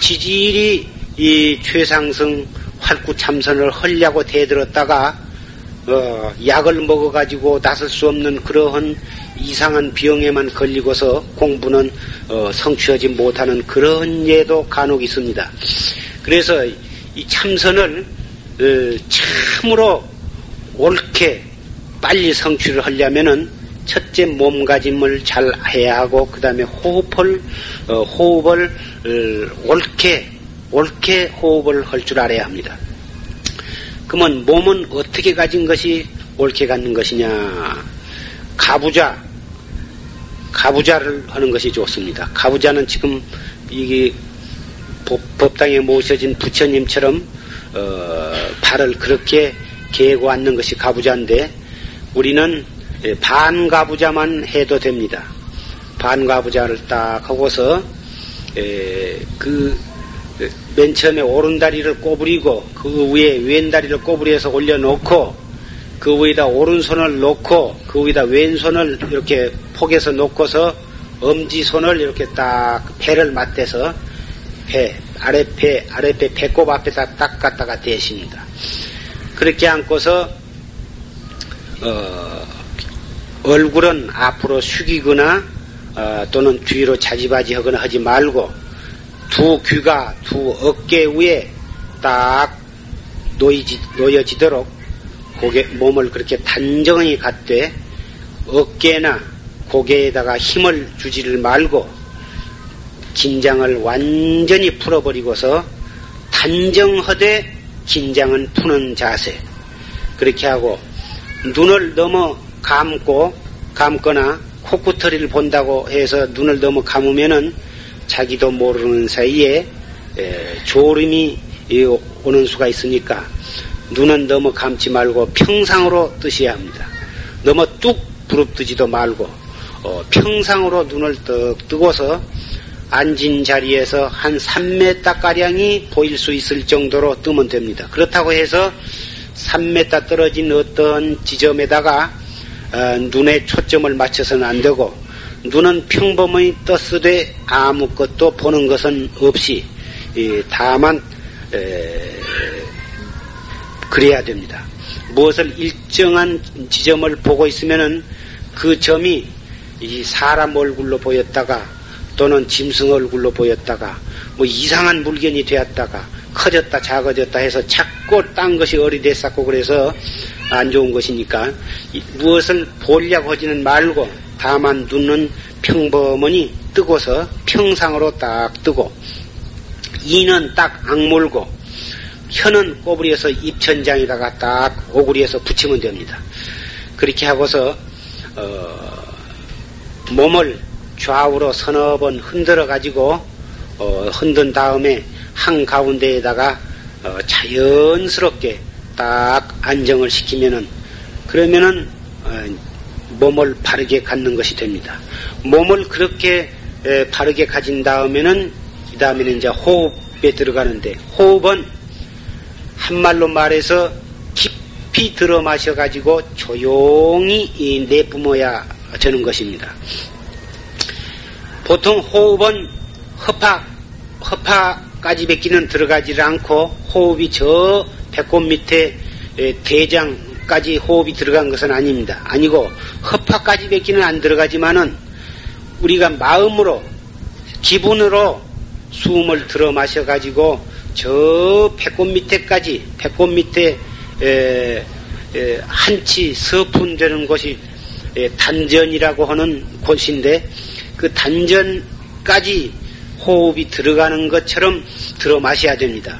지질이 이 최상승 활구 참선을 하려고 대들었다가 어, 약을 먹어가지고 나설 수 없는 그러한 이상한 병에만 걸리고서 공부는 어, 성취하지 못하는 그런 예도 간혹 있습니다. 그래서 이 참선을 어, 참으로 옳게 빨리 성취를 하려면은 첫째 몸가짐을 잘 해야 하고 그 다음에 호흡을 어, 호흡을 어, 옳게 옳게 호흡을 할 줄 알아야 합니다. 그러면 몸은 어떻게 가진 것이 옳게 갖는 것이냐? 가부좌 가부좌를 하는 것이 좋습니다. 가부좌는 지금 이게 법 당에 모셔진 부처님처럼 어, 발을 그렇게 개고 앉는 것이 가부좌인데 우리는 반가부좌만 해도 됩니다. 반가부좌를 딱 하고서 그 맨 처음에 오른다리를 꼬부리고 그 위에 왼다리를 꼬부리해서 올려놓고 그 위에다 오른손을 놓고 그 위에다 왼손을 이렇게 폭에서 놓고서 엄지손을 이렇게 딱 배를 맞대서 배 아랫배 아랫배 배꼽 앞에다 딱 갖다가 대십니다. 그렇게 앉고서 어, 얼굴은 앞으로 숙이거나 어, 또는 뒤로 자지바지하거나 하지 말고 두 귀가 두 어깨 위에 딱 놓이지, 놓여지도록 고개, 몸을 그렇게 단정히 갖되 어깨나 고개에다가 힘을 주지를 말고 긴장을 완전히 풀어버리고서 단정하되 긴장은 푸는 자세. 그렇게 하고 눈을 너무 감고 감거나 코코터리를 본다고 해서 눈을 너무 감으면은 자기도 모르는 사이에 졸음이 오는 수가 있으니까 눈은 너무 감지 말고 평상으로 뜨셔야 합니다. 너무 뚝 부릅뜨지도 말고 어, 평상으로 눈을 떡 뜨고서 앉은 자리에서 한 3m 가량이 보일 수 있을 정도로 뜨면 됩니다. 그렇다고 해서 3m 떨어진 어떤 지점에다가 어, 눈에 초점을 맞춰서는 안 되고 눈은 평범히 떴으되 아무것도 보는 것은 없이 다만 그래야 됩니다. 무엇을 일정한 지점을 보고 있으면은 그 점이 이 사람 얼굴로 보였다가 또는 짐승 얼굴로 보였다가 뭐 이상한 물건이 되었다가 커졌다 작아졌다 해서 자꾸 딴 것이 어리 됐었고 그래서 안 좋은 것이니까 무엇을 보려고 하지는 말고 다만 눈은 평범하니 뜨고서 평상으로 딱 뜨고 이는 딱 악물고 혀는 꼬부리에서 입천장에다가 딱 오구리에서 붙이면 됩니다. 그렇게 하고서 어, 몸을 좌우로 서너 번 흔들어 가지고 어, 흔든 다음에 한 가운데에다가 어, 자연스럽게 딱 안정을 시키면은 그러면은 어, 몸을 바르게 갖는 것이 됩니다. 몸을 그렇게 에, 바르게 가진 다음에는 그 다음에는 이제 호흡에 들어가는데 호흡은 한말로 말해서 깊이 들어 마셔 가지고 조용히 내뿜어야 저는 것입니다. 보통 호흡은 허파 허파까지 뱉기는 들어가지 않고 호흡이 저 배꼽 밑에 대장 까지 호흡이 들어간 것은 아닙니다. 아니고 허파까지 뱉기는 안 들어가지만은 우리가 마음으로 기분으로 숨을 들어 마셔 가지고 저 배꼽 밑에까지 배꼽 밑에 한치 서푼 되는 곳이 에, 단전이라고 하는 곳인데 그 단전까지 호흡이 들어가는 것처럼 들어 마셔야 됩니다.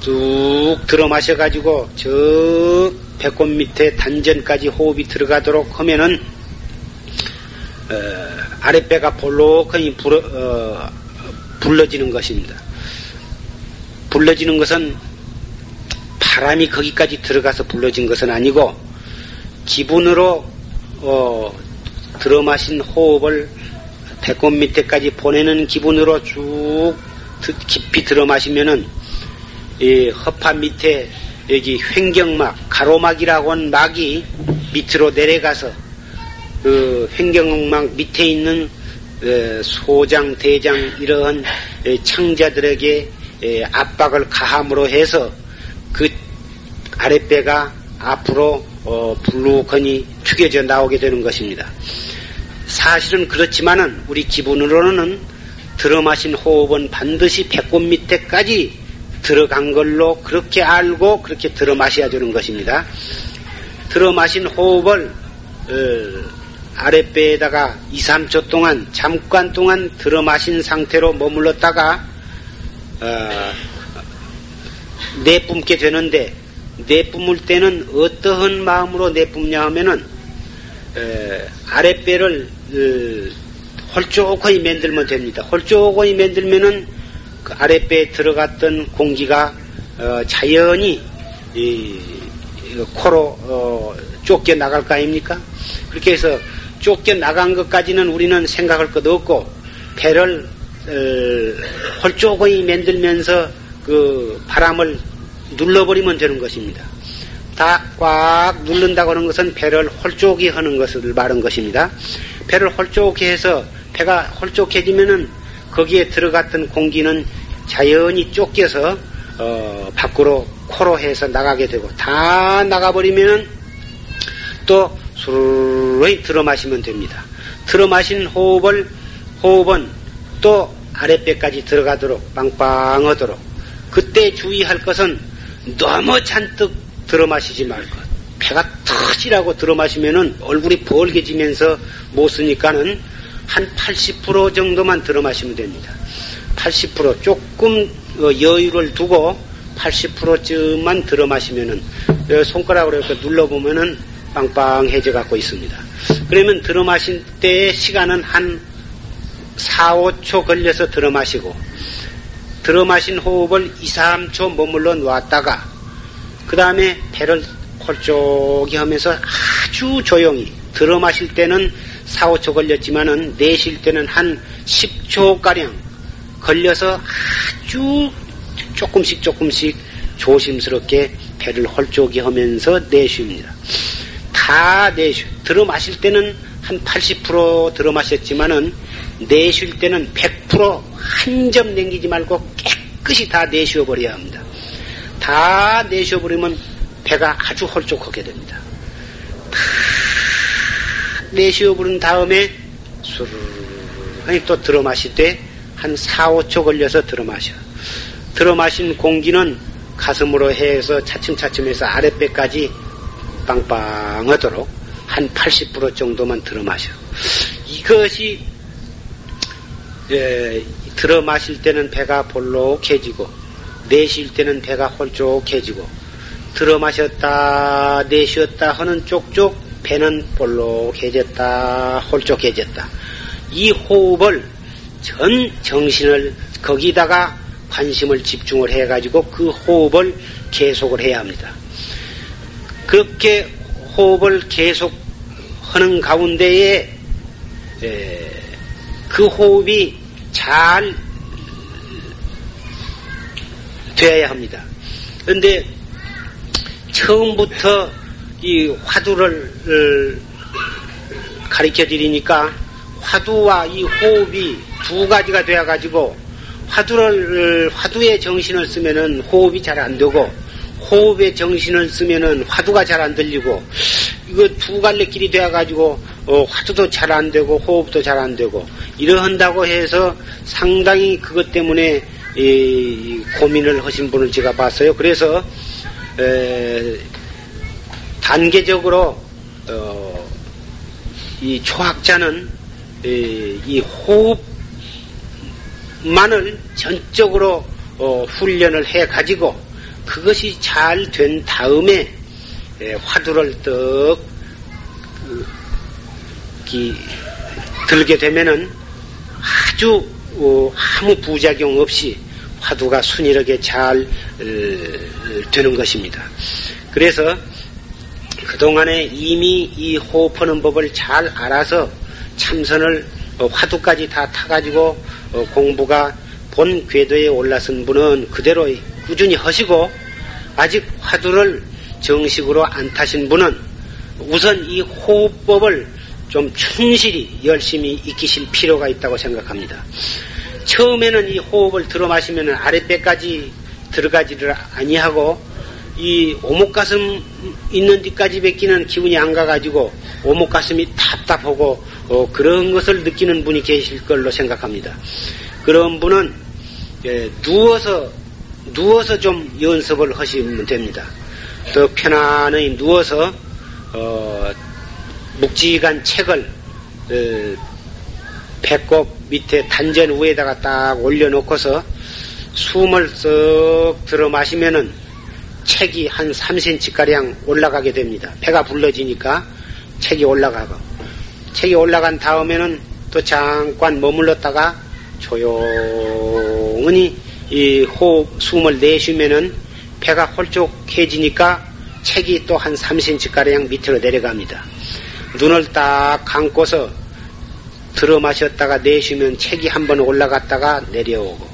쭉 들어 마셔 가지고 저 배꼽 밑에 단전까지 호흡이 들어가도록 하면은 어, 아랫배가 볼록하니 불어, 어, 불러지는 것입니다. 불러지는 것은 바람이 거기까지 들어가서 불러진 것은 아니고 기분으로 어, 들어 마신 호흡을 배꼽 밑에까지 보내는 기분으로 쭉 깊이 들어 마시면은 이 허파 밑에 여기 횡경막 가로막이라고 하는 막이 밑으로 내려가서 그 횡경막 밑에 있는 소장 대장 이러한 창자들에게 압박을 가함으로 해서 그 아랫배가 앞으로 어, 불룩하니 튀겨져 나오게 되는 것입니다. 사실은 그렇지만은 우리 기분으로는 들어 마신 호흡은 반드시 배꼽 밑에까지 들어간 걸로 그렇게 알고 그렇게 들어 마셔야 되는 것입니다. 들어 마신 호흡을 어, 아랫배에다가 2, 3초 동안 잠깐 동안 들어 마신 상태로 머물렀다가 어, 내뿜게 되는데 내뿜을 때는 어떠한 마음으로 내뿜냐 하면은 에, 아랫배를 어, 홀쭉하게 만들면 됩니다. 홀쭉하게 만들면은 그 아랫배에 들어갔던 공기가 어, 자연히 이, 코로 어, 쫓겨 나갈 거 아닙니까? 그렇게 해서 쫓겨 나간 것까지는 우리는 생각할 것도 없고 배를 어, 홀쭉하게 만들면서 그 바람을 눌러버리면 되는 것입니다. 다꽉 누른다고 하는 것은 배를 홀쭉이 하는 것을 말한 것입니다. 배를 홀쭉히 해서 배가 홀쭉해지면은 거기에 들어갔던 공기는 자연히 쫓겨서 어, 밖으로 코로 해서 나가게 되고 다 나가버리면은 또 수르르 들어 마시면 됩니다. 들어 마신 호흡을 호흡은 또 아랫배까지 들어가도록 빵빵하도록 그때 주의할 것은 너무 잔뜩 들어 마시지 말 것. 배가 터지라고 들어 마시면은 얼굴이 벌게지면서 못 쓰니까는 한 80% 정도만 들어 마시면 됩니다. 80% 조금 어, 여유를 두고 80%쯤만 들어 마시면은 어, 손가락으로 이렇게 눌러 보면은 빵빵해져 갖고 있습니다. 그러면 들어 마실 때의 시간은 한 4, 5초 걸려서 들어 마시고 들어 마신 호흡을 2, 3초 머물러 놨다가 그 다음에 배를 홀쭉이 하면서 아주 조용히 들어 마실 때는 4, 5초 걸렸지만은 내쉴 때는 한 10초가량 걸려서 아주 조금씩 조금씩 조심스럽게 배를 홀쭉이 하면서 내쉽니다. 다 내쉬, 들어 마실 때는 한 80% 들어 마셨지만은 내쉴 때는 100%한 점 남기지 말고 깨끗이 다 내쉬어 버려야 합니다. 다 내쉬어 버리면 배가 아주 홀쭉하게 됩니다. 다 내쉬어 버린 다음에 수르르 또 들어 마실 때 한 4, 5초 걸려서 들어 마셔. 들어 마신 공기는 가슴으로 해서 차츰차츰해서 아랫배까지 빵빵하도록 한 80% 정도만 들어 마셔. 이것이 예, 들어 마실 때는 배가 볼록해지고 내쉴 때는 배가 홀쭉해지고 들어 마셨다 내쉬었다 하는 쪽쪽 배는 볼록해졌다 홀쭉해졌다 이 호흡을 전 정신을 거기다가 관심을 집중을 해가지고 그 호흡을 계속을 해야 합니다. 그렇게 호흡을 계속 하는 가운데에 그 호흡이 잘 되어야 합니다. 그런데 처음부터 이 화두를 가르쳐 드리니까 화두와 이 호흡이 두 가지가 되어 가지고 화두를 화두에 정신을 쓰면은 호흡이 잘 안 되고 호흡에 정신을 쓰면은 화두가 잘 안 들리고 이거 두 갈래 길이 되어 가지고 어, 화두도 잘 안 되고 호흡도 잘 안 되고 이러한다고 해서 상당히 그것 때문에 이, 고민을 하신 분을 제가 봤어요. 그래서 에, 단계적으로 어, 이 초학자는 이, 이 호흡만을 전적으로 어, 훈련을 해 가지고 그것이 잘 된 다음에 에, 화두를 떡 그, 들게 되면은 아주 어, 아무 부작용 없이 화두가 순이하게 잘 어, 되는 것입니다. 그래서 그동안에 이미 이 호흡하는 법을 잘 알아서 참선을 어, 화두까지 다 타가지고 어, 공부가 본 궤도에 올라선 분은 그대로 꾸준히 하시고 아직 화두를 정식으로 안 타신 분은 우선 이 호흡법을 좀 충실히 열심히 익히실 필요가 있다고 생각합니다. 처음에는 이 호흡을 들어 마시면 아랫배까지 들어가지를 아니하고 이 오목가슴 있는 데까지 뱉기는 기운이 안 가가지고 오목가슴이 답답하고 어, 그런 것을 느끼는 분이 계실 걸로 생각합니다. 그런 분은 예, 누워서 누워서 좀 연습을 하시면 됩니다. 더 편안히 누워서 어, 묵직한 책을 어, 배꼽 밑에 단전 위에다가 딱 올려놓고서 숨을 쓱 들어 마시면은 책이 한 3cm가량 올라가게 됩니다. 배가 불러지니까 책이 올라가고 책이 올라간 다음에는 또 잠깐 머물렀다가 조용히 이 호흡 숨을 내쉬면은 배가 홀쭉해지니까 책이 또 한 3cm가량 밑으로 내려갑니다. 눈을 딱 감고서 들어 마셨다가 내쉬면 책이 한 번 올라갔다가 내려오고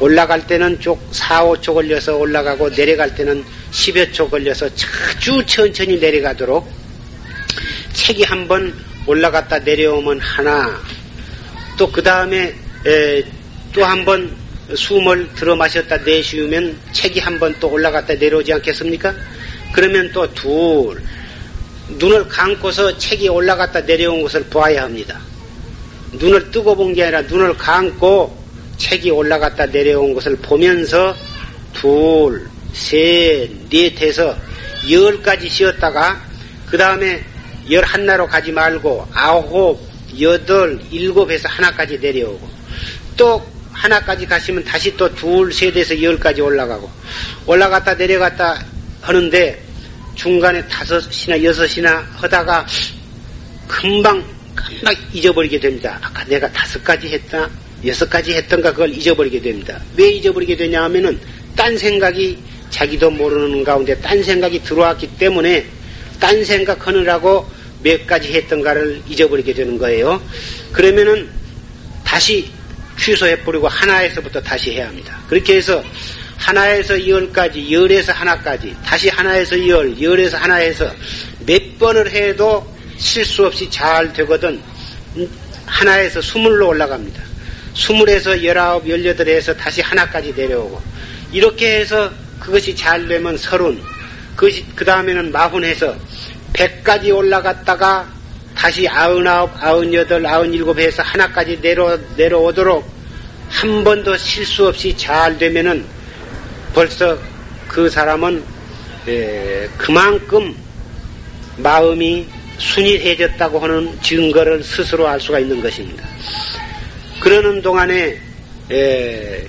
올라갈 때는 쭉 4, 5초 걸려서 올라가고 내려갈 때는 10여 초 걸려서 아주 천천히 내려가도록 책이 한 번 올라갔다 내려오면 하나 또 그 다음에 또 한 번 숨을 들어 마셨다 내쉬우면 책이 한 번 또 올라갔다 내려오지 않겠습니까? 그러면 또 둘 눈을 감고서 책이 올라갔다 내려온 것을 보아야 합니다. 눈을 뜨고 본 게 아니라 눈을 감고 책이 올라갔다 내려온 것을 보면서 둘, 셋, 넷 해서 열까지 쉬었다가 그 다음에 열한 나로 가지 말고 아홉, 여덟, 일곱 해서 하나까지 내려오고 또 하나까지 가시면 다시 또 둘, 셋에서 열까지 올라가고 올라갔다 내려갔다 하는데 중간에 다섯이나 여섯이나 하다가 금방 금방 잊어버리게 됩니다. 아까 내가 다섯 가지 했다, 여섯 가지 했던가 그걸 잊어버리게 됩니다. 왜 잊어버리게 되냐 하면은 딴 생각이 자기도 모르는 가운데 딴 생각이 들어왔기 때문에 딴 생각하느라고 몇 가지 했던가를 잊어버리게 되는 거예요. 그러면은 다시 취소해버리고 하나에서부터 다시 해야 합니다. 그렇게 해서 하나에서 열까지, 열에서 하나까지, 다시 하나에서 열, 열에서 하나에서 몇 번을 해도 실수 없이 잘 되거든 하나에서 스물로 올라갑니다. 스물에서 열아홉, 열여덟에서 다시 하나까지 내려오고 이렇게 해서 그것이 잘 되면 서른, 그것이 그 다음에는 마흔해서 백까지 올라갔다가 다시 아흔아홉, 아흔여덟, 아흔일곱 해서 하나까지 내려 내려오도록 한 번도 실수 없이 잘 되면은 벌써 그 사람은 에, 그만큼 마음이 순이해졌다고 하는 증거를 스스로 알 수가 있는 것입니다. 그러는 동안에 에,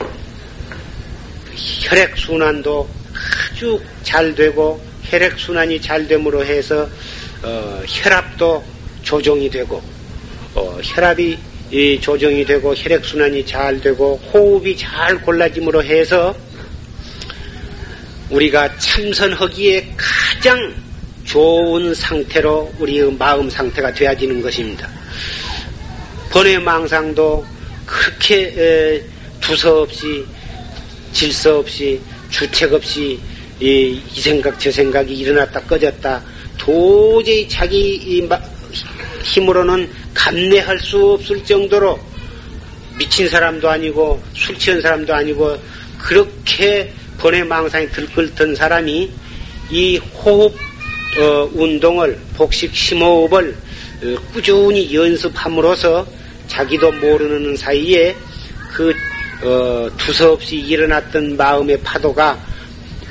혈액 순환도 아주 잘 되고 혈액 순환이 잘 됨으로 해서 어, 혈압도 조정이 되고 어, 혈압이 이 조정이 되고 혈액 순환이 잘 되고 호흡이 잘 골라짐으로 해서 우리가 참선하기에 가장 좋은 상태로 우리의 마음 상태가 되어지는 것입니다. 번외 망상도 그렇게 두서 없이 질서 없이 주책 없이 이, 이 생각 저 생각이 일어났다 꺼졌다. 도저히 자기 힘으로는 감내할 수 없을 정도로 미친 사람도 아니고 술 취한 사람도 아니고 그렇게 번외 망상에 들끓던 사람이 이 호흡 어, 운동을 복식 심호흡을 어, 꾸준히 연습함으로써 자기도 모르는 사이에 그 어, 두서없이 일어났던 마음의 파도가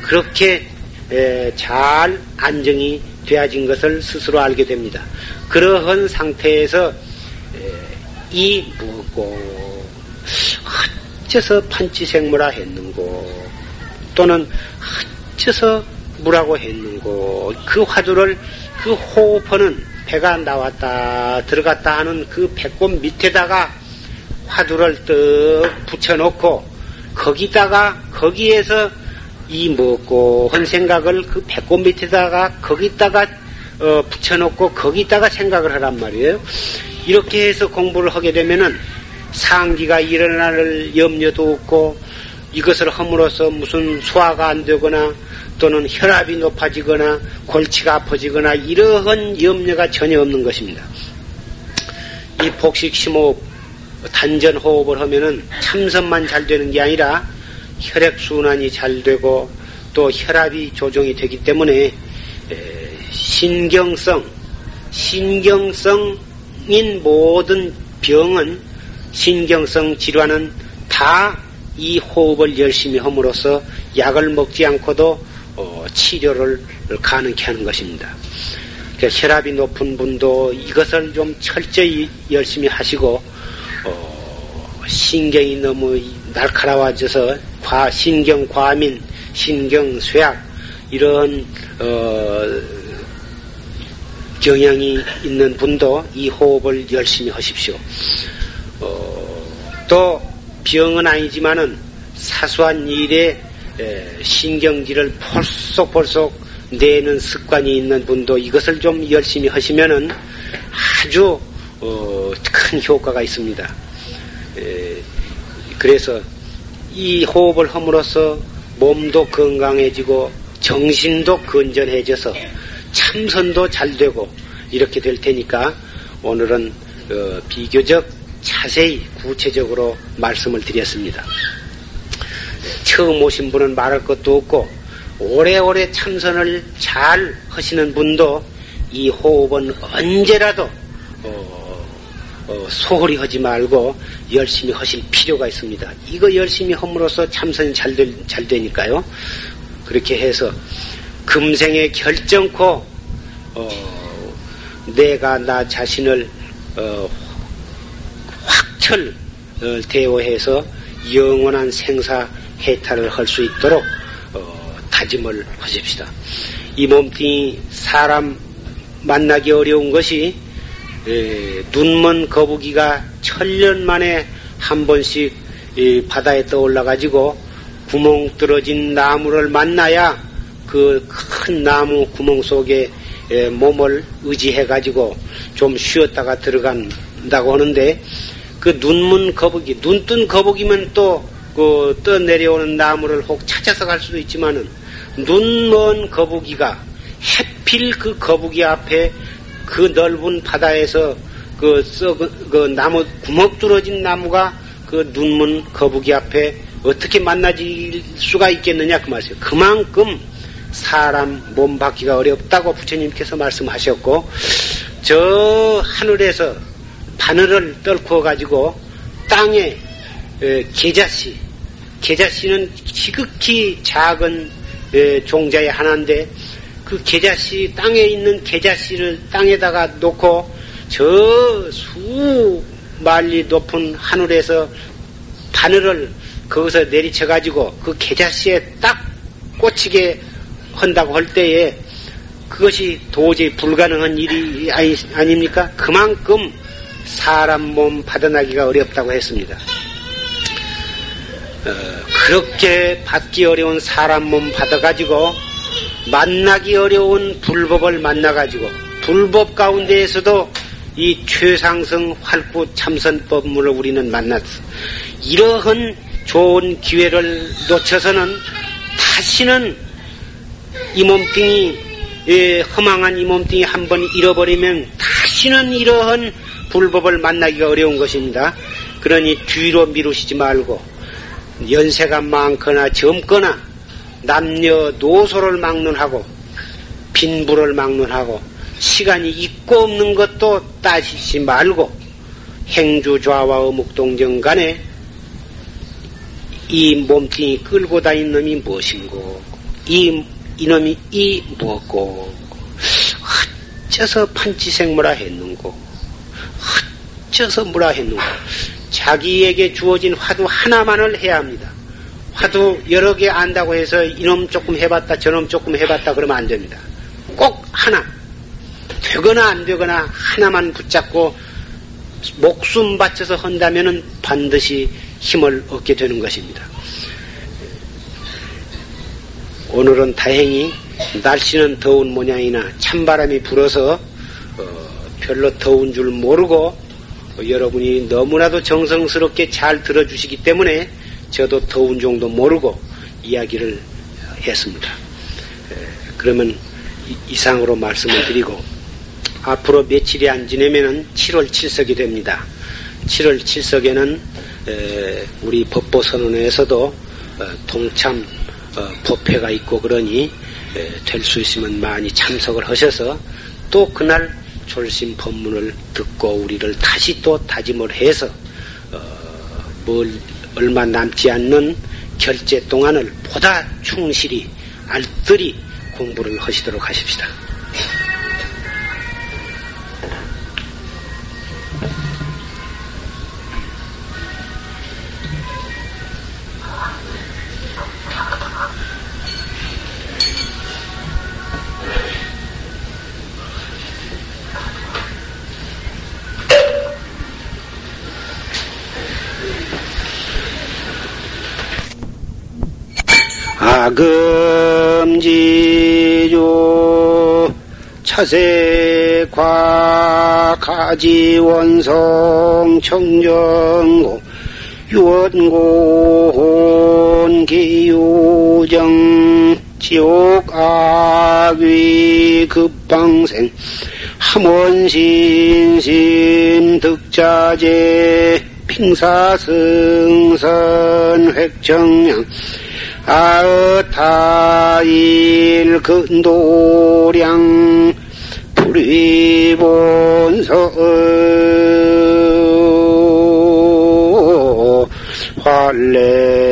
그렇게 에, 잘 안정이 되어진 것을 스스로 알게 됩니다. 그러한 상태에서 에, 이 무엇고 어째서 판치생무라 했는고 또는 어째서 무라고 했는고 그 화두를 그 호흡하는 배가 나왔다 들어갔다 하는 그 배꼽 밑에다가 화두를 떡 붙여놓고 거기다가 거기에서 이 먹고 한 생각을 그 배꼽 밑에다가 거기다가 어, 붙여놓고 거기다가 생각을 하란 말이에요. 이렇게 해서 공부를 하게 되면은 상기가 일어날 염려도 없고 이것을 함으로써 무슨 소화가 안 되거나 또는 혈압이 높아지거나 골치가 아파지거나 이러한 염려가 전혀 없는 것입니다. 이 복식 심호흡, 단전 호흡을 하면은 참선만 잘 되는 게 아니라 혈액 순환이 잘 되고 또 혈압이 조정이 되기 때문에 신경성, 신경성인 모든 병은 신경성 질환은 다 이 호흡을 열심히 함으로써 약을 먹지 않고도 어, 치료를 가능케 하는 것입니다. 그러니까 혈압이 높은 분도 이것을 좀 철저히 열심히 하시고 어, 신경이 너무 날카로워져서 과, 신경 과민, 신경 쇠약 이런 어, 경향이 있는 분도 이 호흡을 열심히 하십시오. 어, 또 병은 아니지만은 사소한 일에 신경질을 폴쏙폴쏙 내는 습관이 있는 분도 이것을 좀 열심히 하시면은 아주 어, 큰 효과가 있습니다. 에, 그래서 이 호흡을 함으로써 몸도 건강해지고 정신도 건전해져서 참선도 잘 되고 이렇게 될 테니까 오늘은 어, 비교적 자세히 구체적으로 말씀을 드렸습니다. 처음 오신 분은 말할 것도 없고 오래오래 참선을 잘 하시는 분도 이 호흡은 언제라도 어, 어, 소홀히 하지 말고 열심히 하실 필요가 있습니다. 이거 열심히 함으로써 참선이 잘, 되, 잘 되니까요. 그렇게 해서 금생에 결정코 어, 내가 나 자신을 어, 확 철 어, 대오해서 영원한 생사 해탈을 할 수 있도록 어, 다짐을 하십시다. 이 몸뚱이 사람 만나기 어려운 것이 에, 눈먼 거북이가 천년 만에 한 번씩 바다에 떠올라 가지고 구멍 뚫어진 나무를 만나야 그 큰 나무 구멍 속에 몸을 의지해 가지고 좀 쉬었다가 들어간다고 하는데 그 눈문 거북이 눈 뜬 거북이면 또 그 떠 내려오는 나무를 혹 찾아서 갈 수도 있지만은 눈 먼 거북이가 해필 그 거북이 앞에 그 넓은 바다에서 그, 썩, 그 나무, 구멍 뚫어진 나무가 그 눈문 거북이 앞에 어떻게 만나질 수가 있겠느냐 그 말이에요. 그만큼 사람 몸 받기가 어렵다고 부처님께서 말씀하셨고, 저 하늘에서 바늘을 떨고 가지고 땅에 계자씨, 계자씨는 지극히 작은 종자의 하나인데 그 계자씨 땅에 있는 계자씨를 땅에다가 놓고 저 수 말리 높은 하늘에서 바늘을 거기서 내리쳐 가지고 그 계자씨에 딱 꽂히게 한다고 할 때에 그것이 도저히 불가능한 일이 아니, 아닙니까? 그만큼 사람 몸 받아나기가 어렵다고 했습니다. 어, 그렇게 받기 어려운 사람 몸 받아가지고 만나기 어려운 불법을 만나가지고 불법 가운데에서도 이 최상승 활구 참선법문을 우리는 만났어. 이러한 좋은 기회를 놓쳐서는 다시는 이 몸뚱이 예, 허망한 이 몸뚱이 한 번 잃어버리면 다시는 이러한 불법을 만나기가 어려운 것입니다. 그러니 뒤로 미루시지 말고 연세가 많거나 젊거나 남녀 노소를 막론하고 빈부를 막론하고 시간이 있고 없는 것도 따지지 말고 행주 좌와 어묵동정 간에 이 몸뚱이 끌고 다니는 놈이 무엇인고? 이 이놈이 이 무엇고? 어째서 판치생무라 했는고 어째서 뭐라 했는고 자기에게 주어진 화두 하나만을 해야 합니다. 화두 여러 개 안다고 해서 이놈 조금 해봤다 저놈 조금 해봤다 그러면 안 됩니다. 꼭 하나 되거나 안 되거나 하나만 붙잡고 목숨 바쳐서 한다면 반드시 힘을 얻게 되는 것입니다. 오늘은 다행히 날씨는 더운 모양이나 찬바람이 불어서 어, 별로 더운 줄 모르고 어, 여러분이 너무나도 정성스럽게 잘 들어주시기 때문에 저도 더운 정도 모르고 이야기를 했습니다. 그러면 이상으로 말씀을 드리고 앞으로 며칠이 안 지내면은 7월 7석이 됩니다. 7월 7석에는 우리 법보선언에서도 어, 동참 어, 법회가 있고 그러니 될 수 있으면 많이 참석을 하셔서 또 그날 졸심 법문을 듣고 우리를 다시 또 다짐을 해서 어, 뭘 얼마 남지 않는 결제 동안을 보다 충실히 알뜰히 공부를 하시도록 하십시다. 금지조 차세과 가지원성 청정고 유원고혼 기유정 지옥악위 급방생 함원신심 득자재 핑사승선 획정량 아타일 근도량 불위본서 활래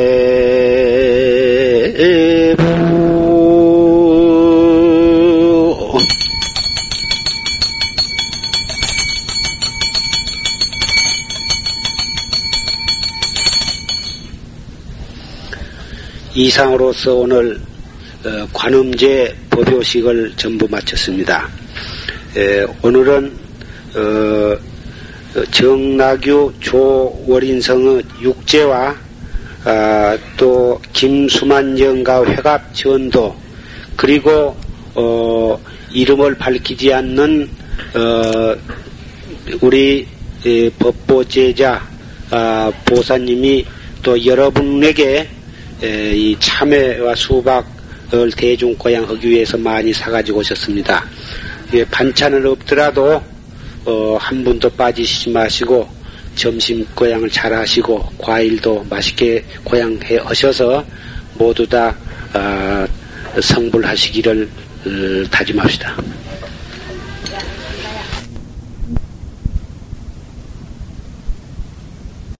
이상으로서 오늘 어, 관음제 법요식을 전부 마쳤습니다. 오늘은 어, 정나규 조월인성의 육제와 아, 또 김수만 영가 회갑 전도 그리고 어, 이름을 밝히지 않는 우리 법보제자 아, 보사님이 또 여러분에게 이 참외와 수박을 대중 고양하기 위해서 많이 사가지고 오셨습니다. 반찬은 없더라도 어, 한 분도 빠지시지 마시고 점심 고향을 잘 하시고 과일도 맛있게 고향해 하셔서 모두 다 어, 성불하시기를 어, 다짐합시다.